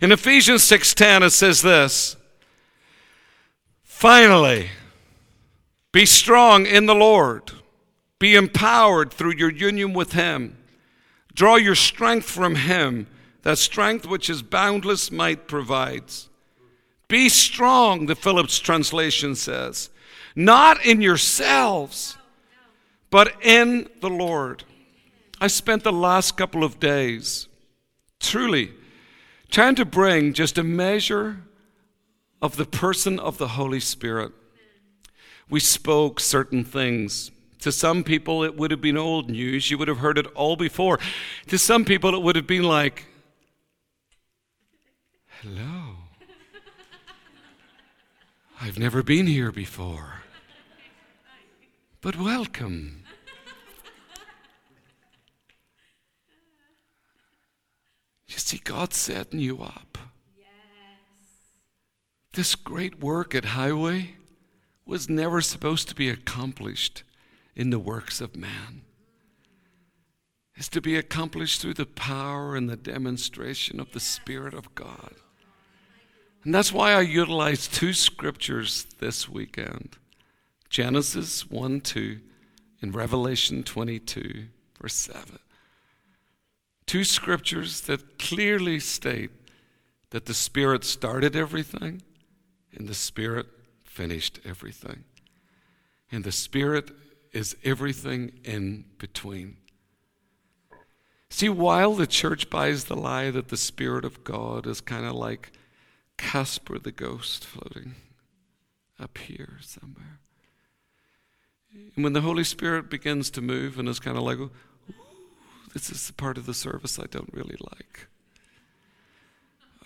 In Ephesians 6:10 it says this. Finally, be strong in the Lord. Be empowered through your union with him. Draw your strength from him, that strength which his boundless might provides. Be strong, the Phillips translation says not in yourselves, but in the Lord. I spent the last couple of days truly trying to bring just a measure of the person of the Holy Spirit. We spoke certain things. To some people, it would have been old news. You would have heard it all before. To some people, it would have been like, hello. I've never been here before but welcome. You see, God's setting you up. Yes. This great work at Highway was never supposed to be accomplished in the works of man. It's to be accomplished through the power and the demonstration of the Spirit of God. And that's why I utilized two scriptures this weekend. Genesis 1 2 and Revelation 22, verse 7. Two scriptures that clearly state that the Spirit started everything and the Spirit finished everything. And the Spirit is everything in between. See, while the church buys the lie that the Spirit of God is kind of like Casper the ghost floating up here somewhere, and when the Holy Spirit begins to move and is kind of like, this is the part of the service I don't really like.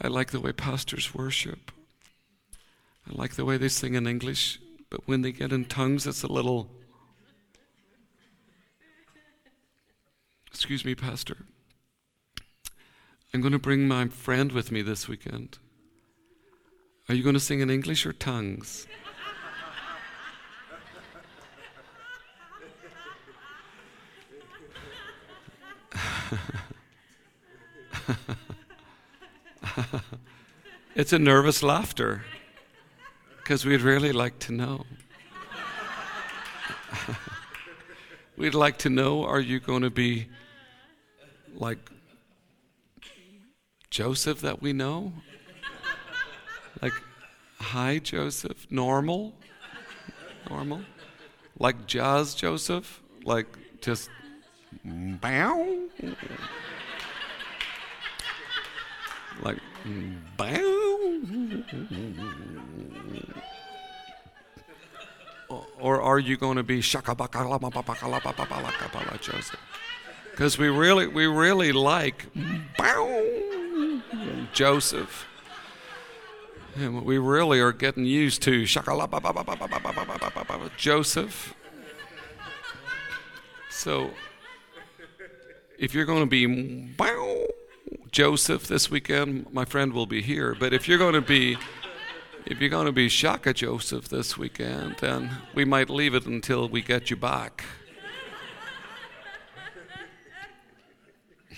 I like the way pastors worship. I like the way they sing in English, but when they get in tongues, it's a little. Excuse me, Pastor. I'm going to bring my friend with me this weekend. Are you going to sing in English or tongues? it's a nervous laughter because we'd really like to know. we'd like to know are you going to be like Joseph that we know? Like, hi, Joseph. Normal? Normal? Like Jazz Joseph? Like, just bow? like, bow? Or are you going to be Shakabaka la la la la la la Joseph? Because we really, we really like bow, Joseph. And we really are getting used to Shaka Joseph. If you're going to be Joseph this weekend, my friend will be here. But if you're going to be if you're going to be Shaka Joseph this weekend, then we might leave it until we get you back.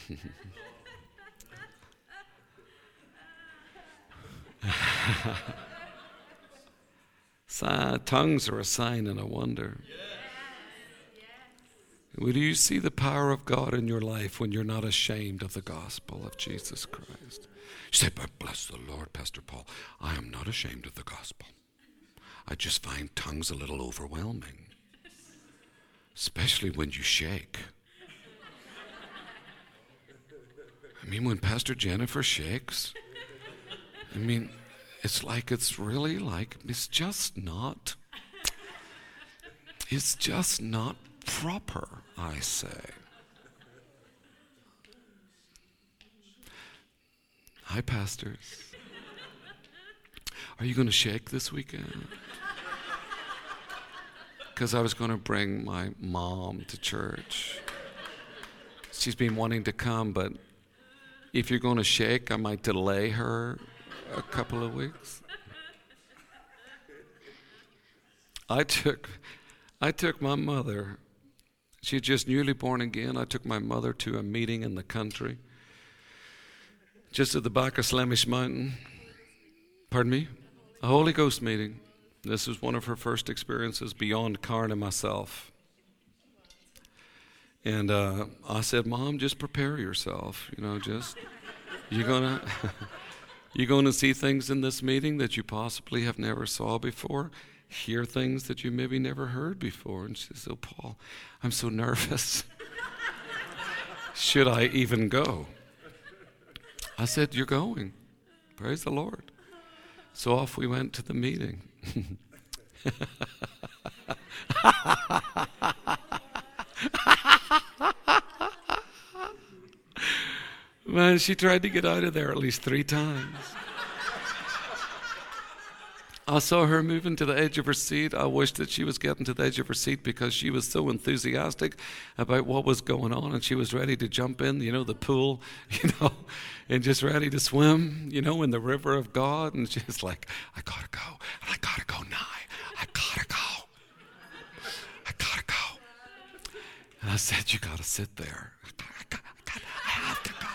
tongues are a sign and a wonder. Will you see the power of God in your life when you're not ashamed of the gospel of Jesus Christ? You say, but bless the Lord, Pastor Paul, I am not ashamed of the gospel. I just find tongues a little overwhelming, especially when you shake. I mean, when Pastor Jennifer shakes, I mean, it's like it's really like, it's just not, it's just not proper, I say. Hi, pastors. Are you going to shake this weekend? Because I was going to bring my mom to church. She's been wanting to come, but if you're going to shake, I might delay her a couple of weeks. I took, I took my mother. She had just newly born again. I took my mother to a meeting in the country, just at the back of Slemish Mountain. Pardon me? A Holy Ghost meeting. This was one of her first experiences beyond Karen and myself. And uh, I said, Mom, just prepare yourself. You know, just, you're going to. You're going to see things in this meeting that you possibly have never saw before, hear things that you maybe never heard before. And she says, Oh, Paul, I'm so nervous. Should I even go? I said, You're going. Praise the Lord. So off we went to the meeting. Man, she tried to get out of there at least three times. I saw her moving to the edge of her seat. I wished that she was getting to the edge of her seat because she was so enthusiastic about what was going on and she was ready to jump in, you know, the pool, you know, and just ready to swim, you know, in the river of God. And she's like, I gotta go. And I gotta go now. I gotta go. I gotta go. And I said, You gotta sit there have to go.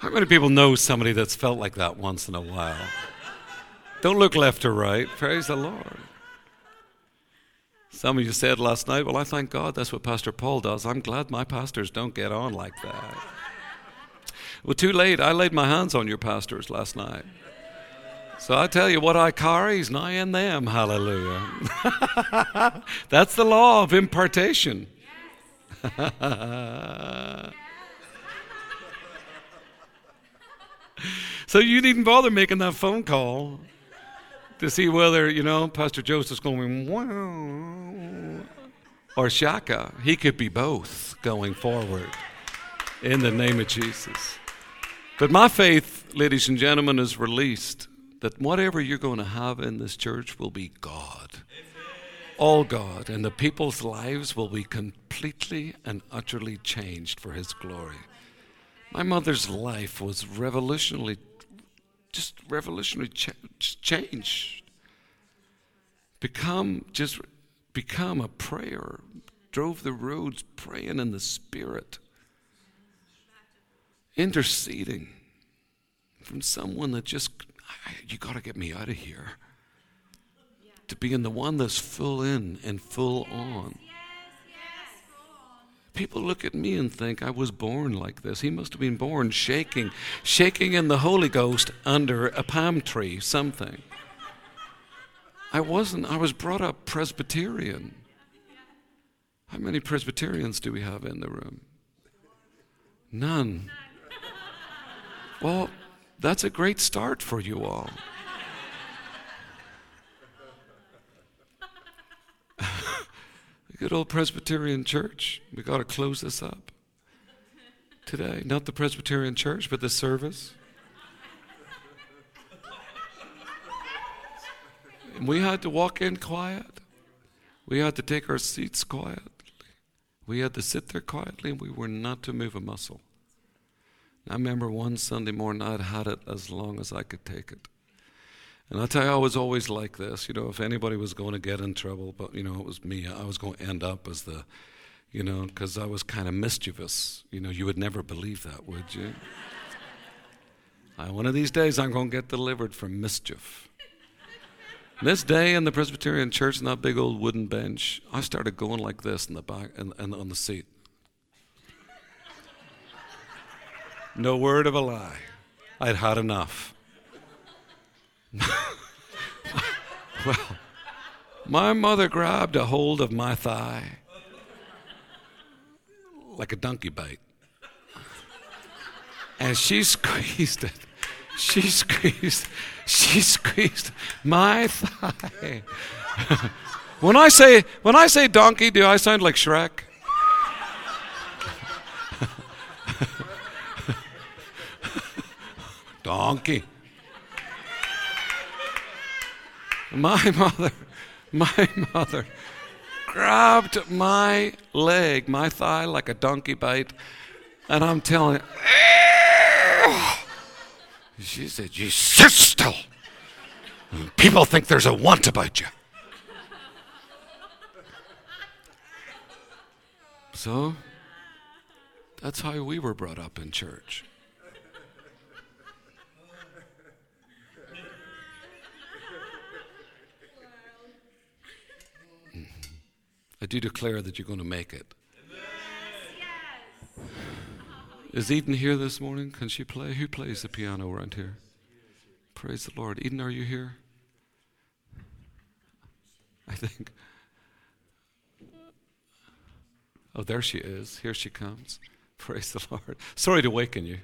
How many people know somebody that's felt like that once in a while? Don't look left or right. Praise the Lord. Some of you said last night, Well, I thank God that's what Pastor Paul does. I'm glad my pastors don't get on like that. Well, too late. I laid my hands on your pastors last night. So I tell you what I carry is nigh in them. Hallelujah. that's the law of impartation. So you needn't bother making that phone call to see whether, you know, Pastor Joseph's going, wow, or Shaka. He could be both going forward in the name of Jesus. But my faith, ladies and gentlemen, is released that whatever you're going to have in this church will be God. All God. And the people's lives will be completely and utterly changed for His glory. My mother's life was revolutionarily, just revolutionary ch- changed. Become just become a prayer. Drove the roads praying in the spirit, interceding from someone that just you got to get me out of here. To being the one that's full in and full on. People look at me and think I was born like this. He must have been born shaking, shaking in the Holy Ghost under a palm tree, something. I wasn't. I was brought up Presbyterian. How many Presbyterians do we have in the room? None. Well, that's a great start for you all. Good old Presbyterian church. We got to close this up today. Not the Presbyterian church, but the service. And we had to walk in quiet. We had to take our seats quietly. We had to sit there quietly, and we were not to move a muscle. I remember one Sunday morning, I'd had it as long as I could take it. And I tell you, I was always like this. You know, if anybody was going to get in trouble, but you know, it was me. I was going to end up as the, you know, because I was kind of mischievous. You know, you would never believe that, would you? I, one of these days, I'm going to get delivered from mischief. This day in the Presbyterian church, in that big old wooden bench, I started going like this in the back and, and on the seat. No word of a lie. I'd had enough. well, my mother grabbed a hold of my thigh like a donkey bite. And she squeezed it. She squeezed, she squeezed my thigh. when I say when I say donkey, do I sound like Shrek? donkey. My mother, my mother grabbed my leg, my thigh, like a donkey bite, and I'm telling you, she said, You sit still. People think there's a want about you. So, that's how we were brought up in church. I do declare that you're going to make it. Is Eden here this morning? Can she play? Who plays the piano around here? Praise the Lord. Eden, are you here? I think. Oh, there she is. Here she comes. Praise the Lord. Sorry to waken you.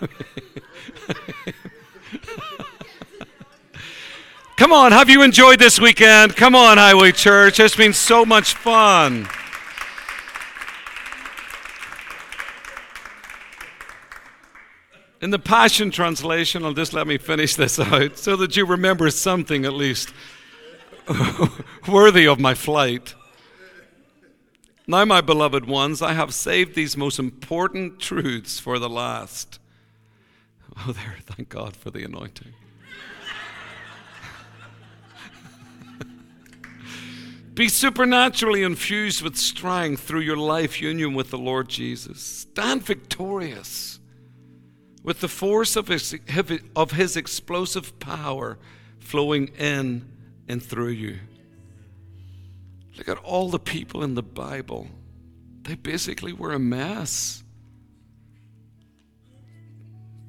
Come on, have you enjoyed this weekend? Come on, Highway Church. It's been so much fun. In the Passion Translation, I'll just let me finish this out so that you remember something at least worthy of my flight. Now, my beloved ones, I have saved these most important truths for the last. Oh, there, thank God for the anointing. Be supernaturally infused with strength through your life union with the Lord Jesus. Stand victorious with the force of his, of his explosive power flowing in and through you. Look at all the people in the Bible. They basically were a mess.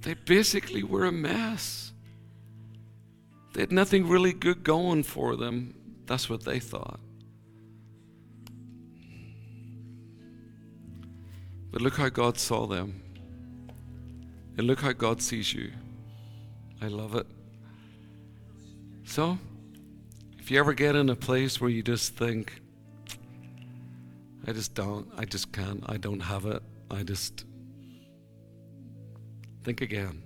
They basically were a mess. They had nothing really good going for them. That's what they thought. But look how God saw them. And look how God sees you. I love it. So, if you ever get in a place where you just think, I just don't, I just can't, I don't have it, I just think again.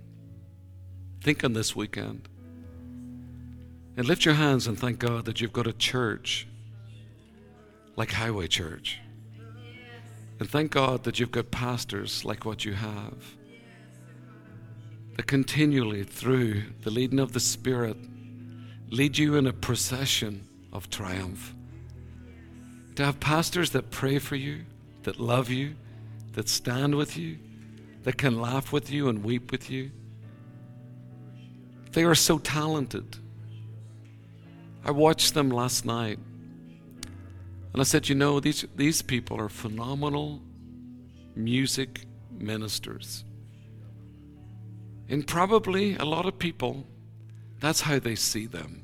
Think on this weekend. And lift your hands and thank God that you've got a church like Highway Church. And thank God that you've got pastors like what you have that continually, through the leading of the Spirit, lead you in a procession of triumph. To have pastors that pray for you, that love you, that stand with you, that can laugh with you and weep with you. They are so talented. I watched them last night and I said, You know, these, these people are phenomenal music ministers. And probably a lot of people, that's how they see them.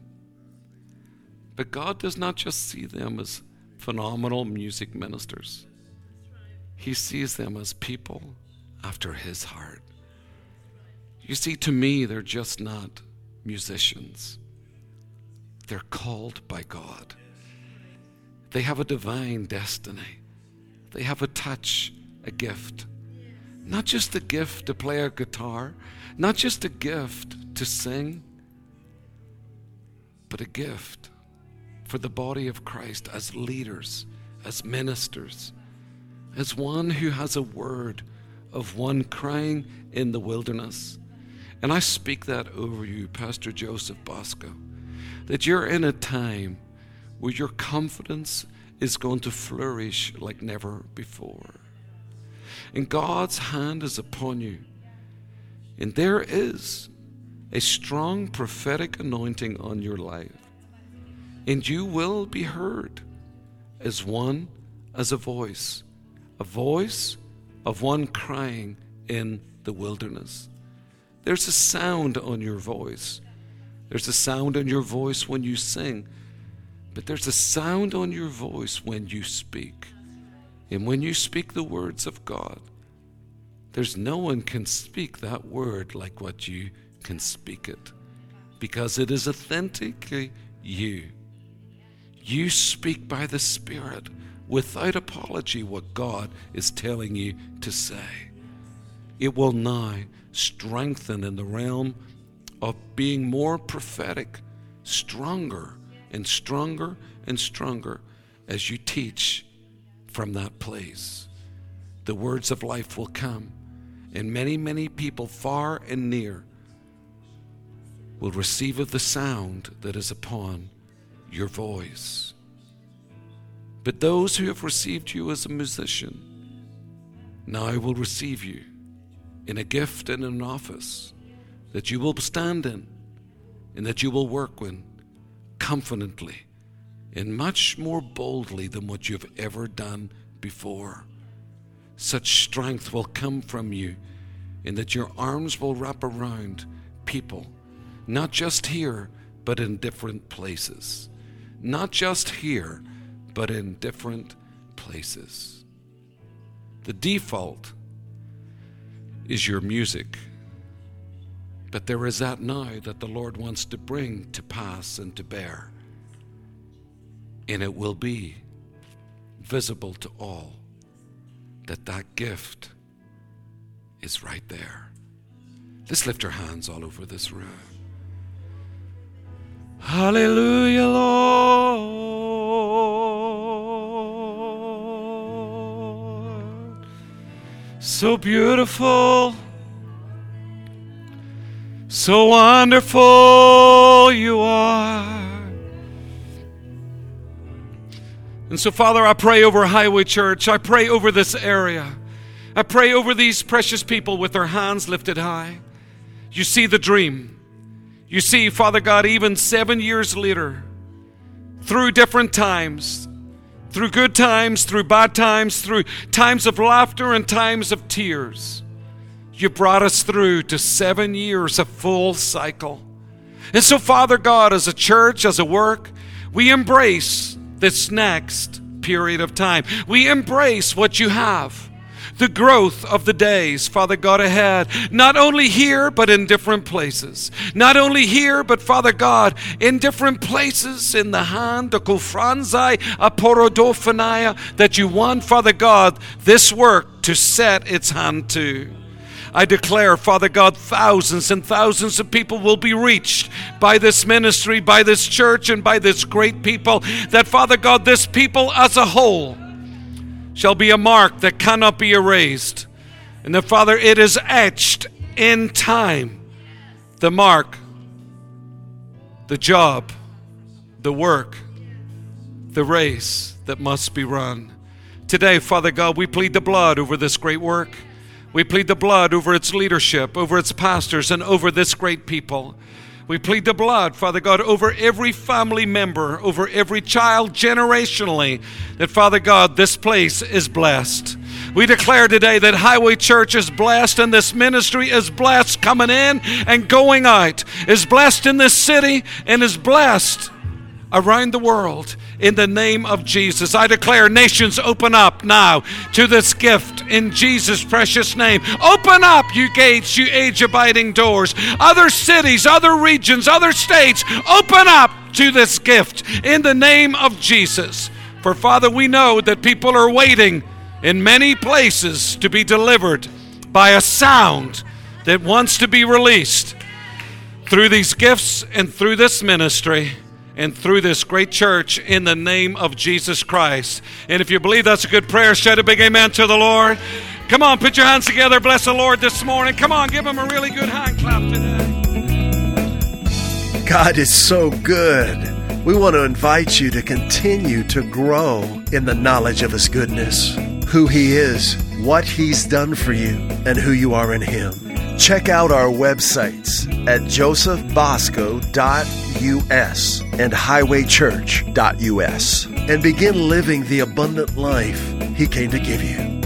But God does not just see them as phenomenal music ministers, He sees them as people after His heart. You see, to me, they're just not musicians, they're called by God. They have a divine destiny. They have a touch, a gift. Not just a gift to play a guitar, not just a gift to sing, but a gift for the body of Christ as leaders, as ministers, as one who has a word of one crying in the wilderness. And I speak that over you, Pastor Joseph Bosco, that you're in a time where your confidence is going to flourish like never before. And God's hand is upon you. And there is a strong prophetic anointing on your life. And you will be heard as one, as a voice, a voice of one crying in the wilderness. There's a sound on your voice. There's a sound on your voice when you sing, but there's a sound on your voice when you speak. And when you speak the words of God, there's no one can speak that word like what you can speak it because it is authentically you. You speak by the Spirit without apology what God is telling you to say. It will now strengthen in the realm of being more prophetic, stronger and stronger and stronger as you teach from that place. The words of life will come, and many, many people far and near will receive of the sound that is upon your voice. But those who have received you as a musician now will receive you in a gift and an office that you will stand in and that you will work in confidently and much more boldly than what you've ever done before. Such strength will come from you in that your arms will wrap around people, not just here, but in different places. Not just here, but in different places. The default is your music. But there is that now that the Lord wants to bring to pass and to bear. And it will be visible to all that that gift is right there. Let's lift our hands all over this room. Hallelujah, Lord. So beautiful. So wonderful you are. And so, Father, I pray over Highway Church. I pray over this area. I pray over these precious people with their hands lifted high. You see the dream. You see, Father God, even seven years later, through different times, through good times, through bad times, through times of laughter and times of tears, you brought us through to seven years of full cycle. And so, Father God, as a church, as a work, we embrace this next period of time. We embrace what you have the growth of the days, Father God, ahead. Not only here, but in different places. Not only here, but Father God, in different places in the hand, the kufranzai, aporodophania, that you want, Father God, this work to set its hand to. I declare, Father God, thousands and thousands of people will be reached by this ministry, by this church, and by this great people. That, Father God, this people as a whole shall be a mark that cannot be erased. And that, Father, it is etched in time the mark, the job, the work, the race that must be run. Today, Father God, we plead the blood over this great work. We plead the blood over its leadership, over its pastors, and over this great people. We plead the blood, Father God, over every family member, over every child generationally, that, Father God, this place is blessed. We declare today that Highway Church is blessed and this ministry is blessed coming in and going out, is blessed in this city and is blessed around the world in the name of Jesus. I declare nations open up now to this gift in Jesus' precious name. Open up, you gates, you age abiding doors. Other cities, other regions, other states, open up to this gift in the name of Jesus. For Father, we know that people are waiting in many places to be delivered by a sound that wants to be released through these gifts and through this ministry and through this great church in the name of Jesus Christ. And if you believe that's a good prayer, shout a big amen to the Lord. Come on, put your hands together. Bless the Lord this morning. Come on, give him a really good hand clap today. God is so good. We want to invite you to continue to grow in the knowledge of His goodness, who He is, what He's done for you, and who you are in Him. Check out our websites at josephbosco.us and highwaychurch.us and begin living the abundant life He came to give you.